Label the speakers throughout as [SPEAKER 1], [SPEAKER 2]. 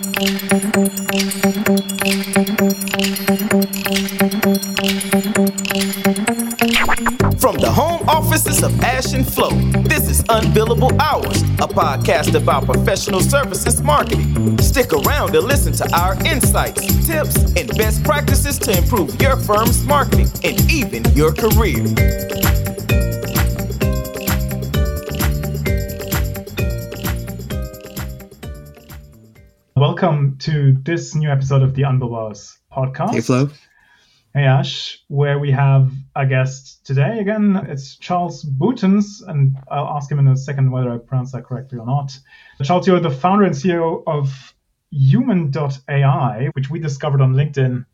[SPEAKER 1] From the home offices of Ash and Flo, this is Unbillable Hours, a podcast about professional services marketing. Stick around to listen to our insights, tips, and best practices to improve your firm's marketing and even your career.
[SPEAKER 2] Welcome to this new episode of the Hours podcast.
[SPEAKER 3] Hey, Flo.
[SPEAKER 2] Hey, Ash, where we have a guest today. Again, it's Charles Boutens, and I'll ask him in a second whether I pronounce that correctly or not. Charles, you're the founder and CEO of Uman.ai, which we discovered on LinkedIn.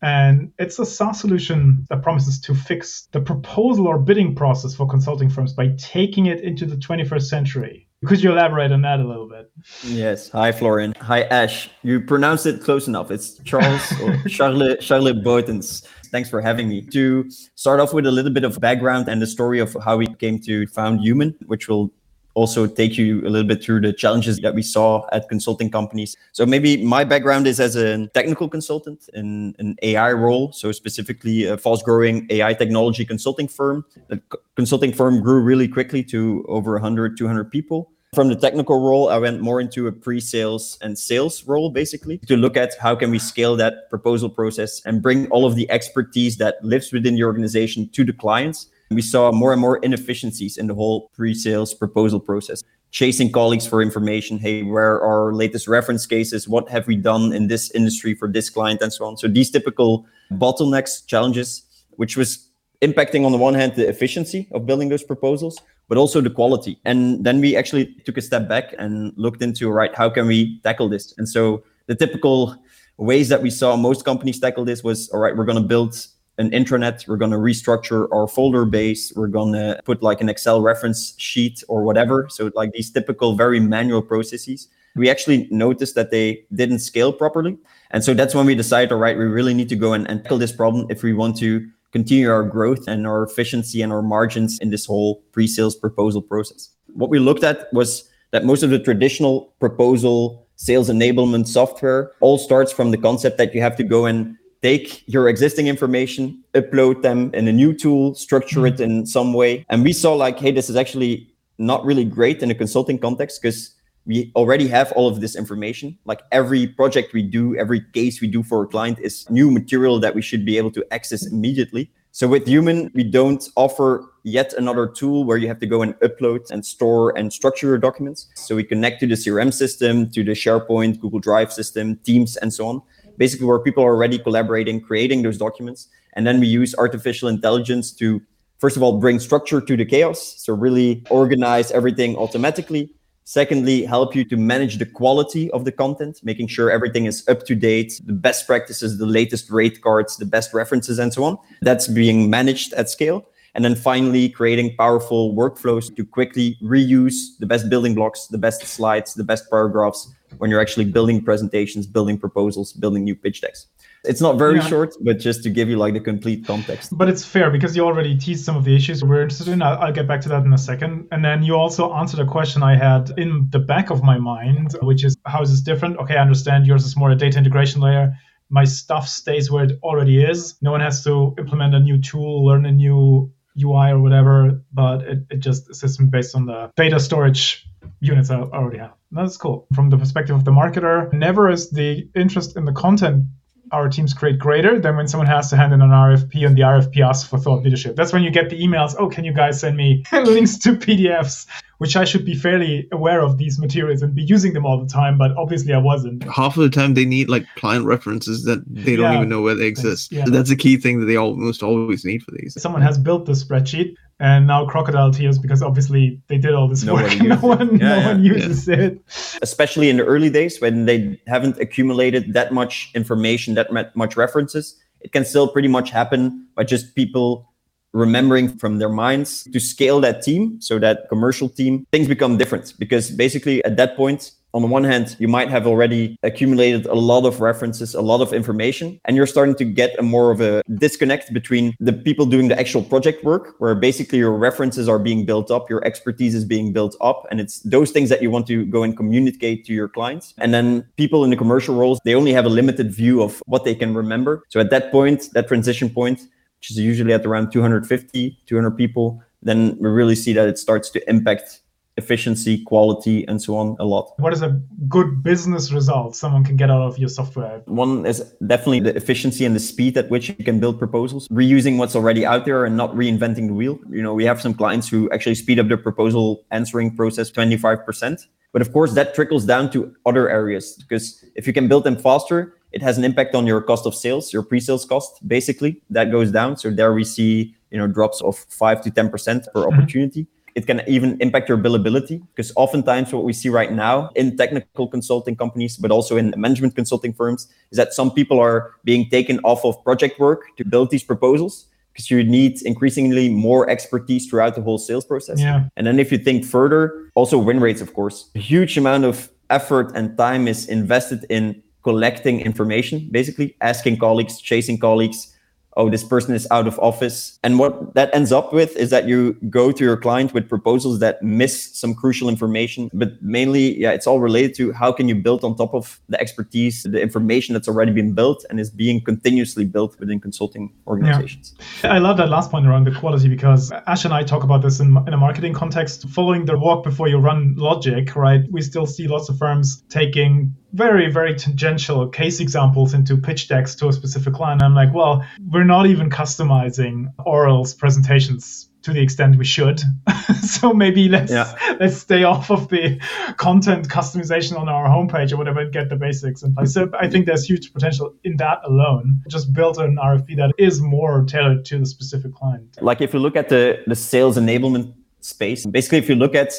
[SPEAKER 2] And it's a SaaS solution that promises to fix the proposal or bidding process for consulting firms by taking it into the 21st century. Could you elaborate on that a little bit?
[SPEAKER 4] Yes. Hi, Florian. Hi, Ash. You pronounced it close enough. It's Charles or Charlotte Charlotte Boutens. Thanks for having me. To start off with a little bit of background and the story of how we came to found Uman, which will also take you a little bit through the challenges that we saw at consulting companies. So maybe my background is as a technical consultant in an AI role, so specifically a fast-growing AI technology consulting firm. The consulting firm grew really quickly to over 100, 200 people. From the technical role, I went more into a pre-sales and sales role, basically, to look at how can we scale that proposal process and bring all of the expertise that lives within the organization to the clients. We saw more and more inefficiencies in the whole pre-sales proposal process. Chasing colleagues for information. Hey, where are our latest reference cases? What have we done in this industry for this client and so on? So these typical bottlenecks, challenges, which was impacting on the one hand the efficiency of building those proposals, but also the quality. And then we actually took a step back and looked into right, how can we tackle this? And so the typical ways that we saw most companies tackle this was all right, we're going to build an intranet, we're going to restructure our folder base, we're going to put like an Excel reference sheet or whatever. So like these typical very manual processes. We actually noticed that they didn't scale properly. And so that's when we decided, all right, we really need to go and, and tackle this problem if we want to continue our growth and our efficiency and our margins in this whole pre-sales proposal process. What we looked at was that most of the traditional proposal sales enablement software all starts from the concept that you have to go and take your existing information, upload them in a new tool, structure mm-hmm. it in some way. And we saw like, hey, this is actually not really great in a consulting context because we already have all of this information. Like every project we do, every case we do for a client is new material that we should be able to access immediately. So with Uman, we don't offer yet another tool where you have to go and upload and store and structure your documents. So we connect to the CRM system, to the SharePoint, Google Drive system, Teams, and so on. Basically, where people are already collaborating, creating those documents. And then we use artificial intelligence to, first of all, bring structure to the chaos. So really organize everything automatically Secondly, help you to manage the quality of the content, making sure everything is up to date, the best practices, the latest rate cards, the best references, and so on. That's being managed at scale. And then finally, creating powerful workflows to quickly reuse the best building blocks, the best slides, the best paragraphs when you're actually building presentations, building proposals, building new pitch decks. It's not very yeah. short, but just to give you like the complete context.
[SPEAKER 2] But it's fair because you already teased some of the issues we're interested in. I'll, I'll get back to that in a second. And then you also answered a question I had in the back of my mind, which is how is this different? Okay, I understand yours is more a data integration layer. My stuff stays where it already is. No one has to implement a new tool, learn a new UI or whatever, but it, it just a system based on the data storage units I already have. That's cool. From the perspective of the marketer, never is the interest in the content our teams create greater than when someone has to hand in an RFP and the RFP asks for thought leadership. That's when you get the emails, oh, can you guys send me links to PDFs, which I should be fairly aware of these materials and be using them all the time, but obviously I wasn't.
[SPEAKER 3] Half of the time they need like client references that they don't yeah, even know where they exist. Yeah. That's a key thing that they almost always need for these.
[SPEAKER 2] Someone has built the spreadsheet and now crocodile tears because obviously they did all this work. no one, yeah, no yeah, one uses yeah. it.
[SPEAKER 4] Especially in the early days when they haven't accumulated that much information that much references it can still pretty much happen by just people remembering from their minds to scale that team so that commercial team things become different because basically at that point on the one hand, you might have already accumulated a lot of references, a lot of information, and you're starting to get a more of a disconnect between the people doing the actual project work, where basically your references are being built up, your expertise is being built up, and it's those things that you want to go and communicate to your clients. And then people in the commercial roles, they only have a limited view of what they can remember. So at that point, that transition point, which is usually at around 250, 200 people, then we really see that it starts to impact efficiency, quality, and so on a lot.
[SPEAKER 2] What is a good business result someone can get out of your software?
[SPEAKER 4] One is definitely the efficiency and the speed at which you can build proposals, reusing what's already out there and not reinventing the wheel. You know, we have some clients who actually speed up their proposal answering process 25%. But of course, that trickles down to other areas because if you can build them faster, it has an impact on your cost of sales, your pre-sales cost. Basically, that goes down. So there we see you know drops of five to ten percent per mm-hmm. opportunity. It can even impact your billability because oftentimes what we see right now in technical consulting companies, but also in management consulting firms, is that some people are being taken off of project work to build these proposals because you need increasingly more expertise throughout the whole sales process.
[SPEAKER 2] Yeah.
[SPEAKER 4] And then if you think further, also win rates, of course, a huge amount of effort and time is invested in collecting information, basically asking colleagues, chasing colleagues, oh, this person is out of office. And what that ends up with is that you go to your client with proposals that miss some crucial information. But mainly, yeah, it's all related to how can you build on top of the expertise, the information that's already been built and is being continuously built within consulting organizations.
[SPEAKER 2] Yeah. I love that last point around the quality because Ash and I talk about this in, in a marketing context. Following the walk before you run logic, right? We still see lots of firms taking very, very tangential case examples into pitch decks to a specific client. I'm like, well, we're not even customizing orals presentations to the extent we should. so maybe let's yeah. let's stay off of the content customization on our homepage or whatever and get the basics in place. So I think there's huge potential in that alone. Just build an RFP that is more tailored to the specific client.
[SPEAKER 4] Like if you look at the the sales enablement space, basically if you look at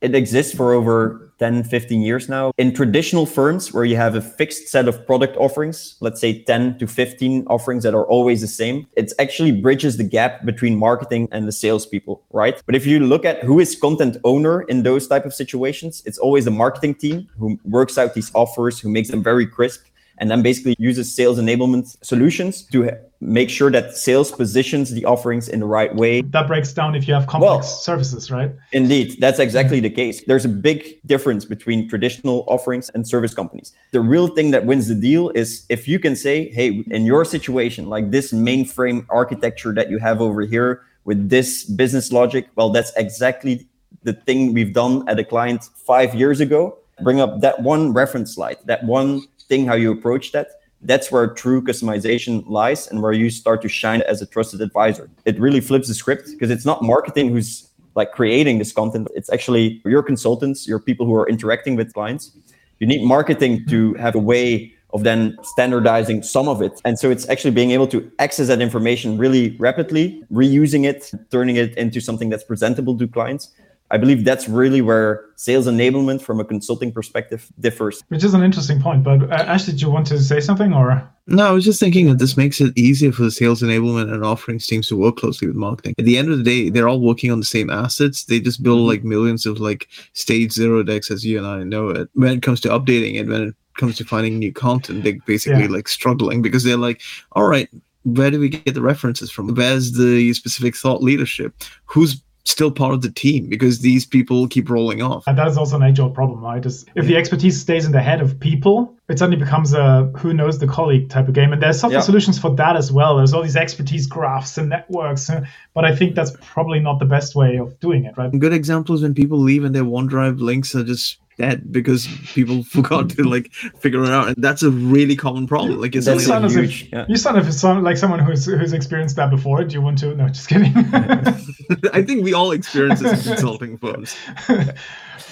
[SPEAKER 4] it exists for over 10, 15 years now. In traditional firms where you have a fixed set of product offerings, let's say 10 to 15 offerings that are always the same, it actually bridges the gap between marketing and the salespeople, right? But if you look at who is content owner in those type of situations, it's always the marketing team who works out these offers, who makes them very crisp, and then basically uses sales enablement solutions to make sure that sales positions the offerings in the right way.
[SPEAKER 2] That breaks down if you have complex well, services, right?
[SPEAKER 4] Indeed, that's exactly the case. There's a big difference between traditional offerings and service companies. The real thing that wins the deal is if you can say, hey, in your situation, like this mainframe architecture that you have over here with this business logic, well, that's exactly the thing we've done at a client five years ago. Bring up that one reference slide, that one thing, how you approach that that's where true customization lies and where you start to shine as a trusted advisor. It really flips the script because it's not marketing who's like creating this content. It's actually your consultants, your people who are interacting with clients. You need marketing to have a way of then standardizing some of it. And so it's actually being able to access that information really rapidly, reusing it, turning it into something that's presentable to clients. I believe that's really where sales enablement from a consulting perspective differs.
[SPEAKER 2] Which is an interesting point. But uh, Ash, did you want to say something or?
[SPEAKER 3] No, I was just thinking that this makes it easier for the sales enablement and offerings teams to work closely with marketing. At the end of the day, they're all working on the same assets. They just build mm-hmm. like millions of like stage zero decks as you and I know it. When it comes to updating it, when it comes to finding new content, they're basically yeah. like struggling because they're like, all right, where do we get the references from? Where's the specific thought leadership? Who's still part of the team because these people keep rolling off.
[SPEAKER 2] And that is also an age old problem, right? Is if the expertise stays in the head of people, it suddenly becomes a who knows the colleague type of game. And there's software yeah. solutions for that as well. There's all these expertise graphs and networks, uh, but I think that's probably not the best way of doing it, right?
[SPEAKER 3] Good examples when people leave and their OneDrive links are just dead because people forgot to like figure it out, and that's a really common problem. Like it's
[SPEAKER 2] you sound as huge, if, yeah. you sound if sound like someone who's who's experienced that before. Do you want to? No, just kidding.
[SPEAKER 3] I think we all experience this in consulting firms.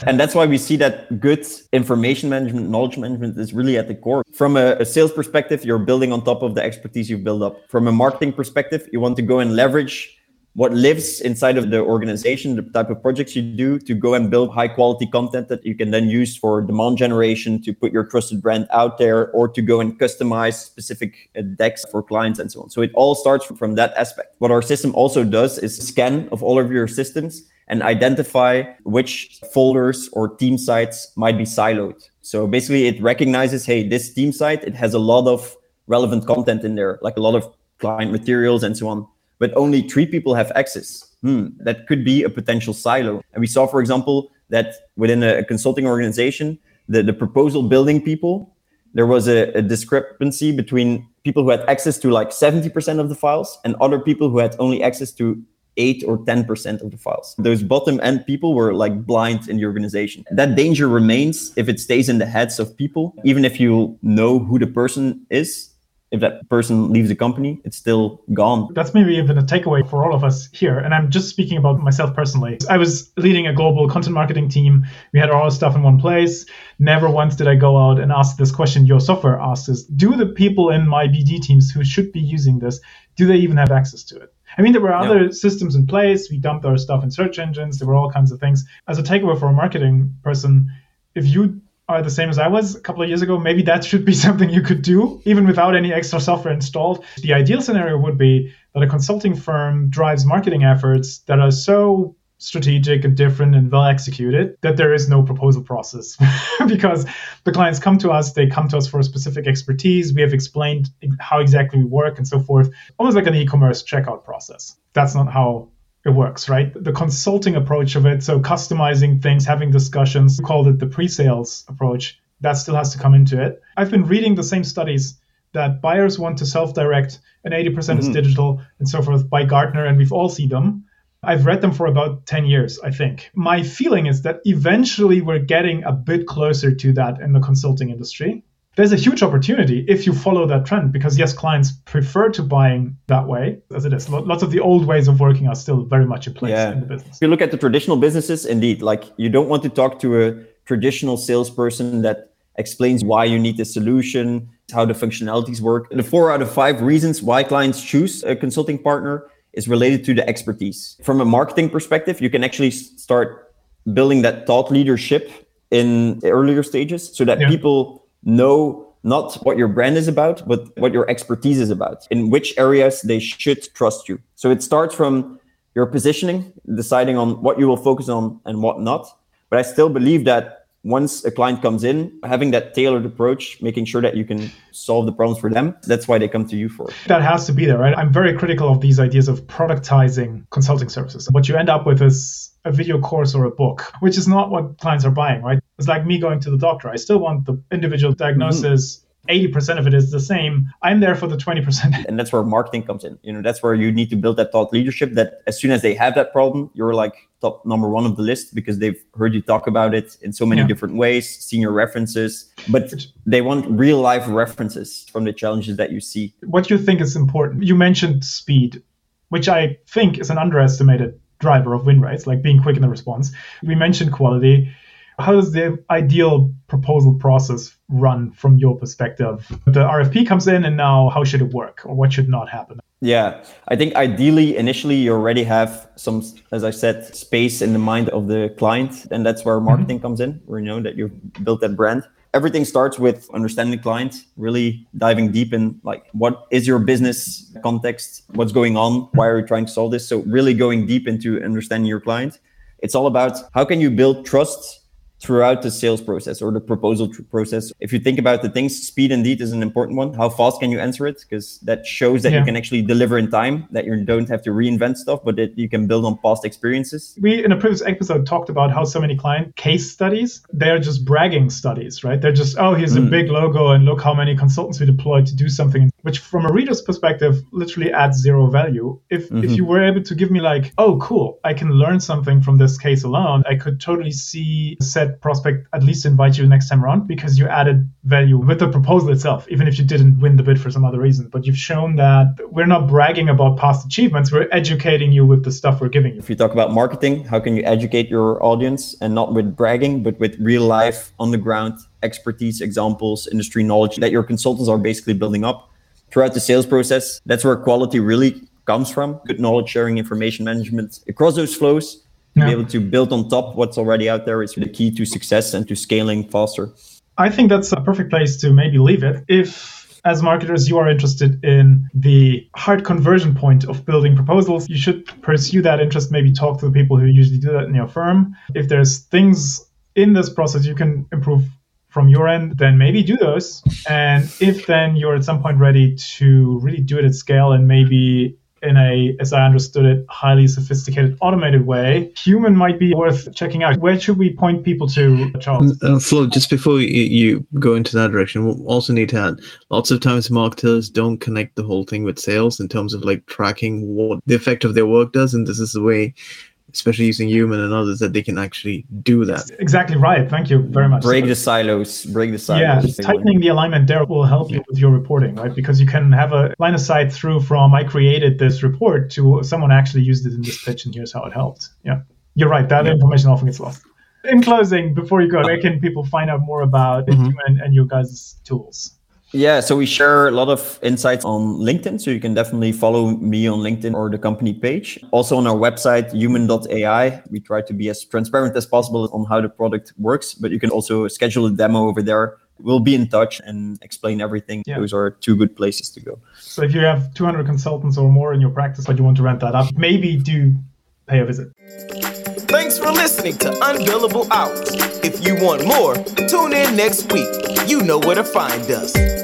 [SPEAKER 4] And that's why we see that good information management, knowledge management is really at the core. From a, a, sales perspective, you're building on top of the expertise you've built up. From a marketing perspective, you want to go and leverage what lives inside of the organization, the type of projects you do to go and build high quality content that you can then use for demand generation to put your trusted brand out there or to go and customize specific uh, decks for clients and so on. So it all starts from that aspect. What our system also does is scan of all of your systems and identify which folders or team sites might be siloed. So basically it recognizes, hey, this team site, it has a lot of relevant content in there, like a lot of client materials and so on but only three people have access. Hmm, that could be a potential silo. And we saw, for example, that within a consulting organization, the, the proposal building people, there was a, a discrepancy between people who had access to like 70% of the files and other people who had only access to 8 or 10% of the files. Those bottom end people were like blind in the organization. That danger remains if it stays in the heads of people, even if you know who the person is, if that person leaves the company, it's still gone.
[SPEAKER 2] That's maybe even a takeaway for all of us here. And I'm just speaking about myself personally. I was leading a global content marketing team. We had all our stuff in one place. Never once did I go out and ask this question your software asks is do the people in my BD teams who should be using this, do they even have access to it? I mean, there were other systems in place. We dumped our stuff in search engines. There were all kinds of things. As a takeaway for a marketing person, if you are the same as I was a couple of years ago, maybe that should be something you could do even without any extra software installed. The ideal scenario would be that a consulting firm drives marketing efforts that are so strategic and different and well executed that there is no proposal process. Because the clients come to us they come to us for a specific expertise. We have explained how exactly we work and so forth almost like an e-commerce checkout process. That's not how it works, right? The consulting approach of it, so customizing things, having discussions, we called it the pre-sales approach. That still has to come into it. I've been reading the same studies that buyers want to self-direct and 80% mm hmm is digital and so forth by Gartner, and we've all seen them. I've read them for about 10 years, I think. My feeling is that eventually we're getting a bit closer to that in the consulting industry there's a huge opportunity if you follow that trend because yes clients prefer to buying that way as it is lots of the old ways of working are still very much in place yeah. in the business
[SPEAKER 4] if you look at the traditional businesses indeed like you don't want to talk to a traditional salesperson that explains why you need the solution how the functionalities work And the four out of five reasons why clients choose a consulting partner is related to the expertise from a marketing perspective you can actually start building that thought leadership in earlier stages so that yeah. people know not what your brand is about, but what your expertise is about, in which areas they should trust you. So it starts from your positioning, deciding on what you will focus on and what not. But I still believe that once a client comes in, having that tailored approach, making sure that you can solve the problems for them, that's why they come to you for it.
[SPEAKER 2] That has to be there, right? I'm very critical of these ideas of productizing consulting services. What you end up with is a video course or a book, which is not what clients are buying, right? It's like me going to the doctor. I still want the individual diagnosis. Mm-hmm 80% of it is the same. I'm there for the 20%.
[SPEAKER 4] And that's where marketing comes in. You know, that's where you need to build that thought leadership that as soon as they have that problem, you're like top number one of the list because they've heard you talk about it in so many yeah. different ways, seen your references, but they want real life references from the challenges that you see.
[SPEAKER 2] What you think is important? You mentioned speed, which I think is an underestimated driver of win rates, like being quick in the response. We mentioned quality how does the ideal proposal process run from your perspective? The RFP comes in, and now how should it work, or what should not happen?
[SPEAKER 4] Yeah, I think ideally, initially, you already have some, as I said, space in the mind of the client, and that's where mm-hmm. marketing mm-hmm. comes in, where you know that you've built that brand. Everything starts with understanding the client, really diving deep in like what is your business context, what's going on, why are you trying to solve this. So really going deep into understanding your client. It's all about how can you build trust throughout the sales process or the proposal process. If you think about the things, speed indeed is an important one. How fast can you answer it? Because that shows that yeah. you can actually deliver in time, that you don't have to reinvent stuff, but that you can build on past experiences.
[SPEAKER 2] We, in a previous episode, talked about how so many client case studies, they're just bragging studies, right? They're just, oh, here's mm. a big logo and look how many consultants we deployed to do something, which from a reader's perspective literally adds zero value. If, mm-hmm. if you were able to give me like, oh, cool, I can learn something from this case alone, I could totally see said prospect at least invite you next time around because you added value with the proposal itself, even if you didn't win the bid for some other reason. But you've shown that we're not bragging about past achievements, we're educating you with the stuff we're giving you.
[SPEAKER 4] If you talk about marketing, how can you educate your audience and not with bragging, but with real life, on the ground expertise, examples, industry knowledge that your consultants are basically building up? Throughout the sales process, that's where quality really comes from. Good knowledge sharing, information management across those flows. Yeah. Be able to build on top what's already out there is the key to success and to scaling faster.
[SPEAKER 2] I think that's a perfect place to maybe leave it. If as marketers you are interested in the hard conversion point of building proposals, you should pursue that interest, maybe talk to the people who usually do that in your firm. If there's things in this process you can improve from your end, then maybe do those. And if then you're at some point ready to really do it at scale and maybe in a, as I understood it, highly sophisticated, automated way, uman might be worth checking out. Where should we point people to, Charles?
[SPEAKER 3] Uh, Flo, just before you, you go into that direction, we'll also need to add lots of times marketers don't connect the whole thing with sales in terms of like tracking what the effect of their work does. And this is the way especially using uman and others that they can actually do that.
[SPEAKER 2] Exactly right. Thank you very much.
[SPEAKER 4] Break the silos. Break the silos.
[SPEAKER 2] Yeah tightening the alignment there will help you with your reporting right? Because you can have a line of sight through from i created this report to someone actually used it in this pitch and here's how it helped. Yeah. You're right. That yeah. information often gets lost. In closing before you go where can people find out more about mm-hmm. uman and your guys tools
[SPEAKER 4] yeah, so we share a lot of insights on LinkedIn. So you can definitely follow me on LinkedIn or the company page. Also on our website, uman.ai, we try to be as transparent as possible on how the product works, but you can also schedule a demo over there. We'll be in touch and explain everything. Yeah. Those are two good places to go.
[SPEAKER 2] So if you have 200 consultants or more in your practice, but you want to rent that up, maybe do pay a visit.
[SPEAKER 1] Thanks for listening to Unbillable Hours. If you want more, tune in next week. You know where to find us.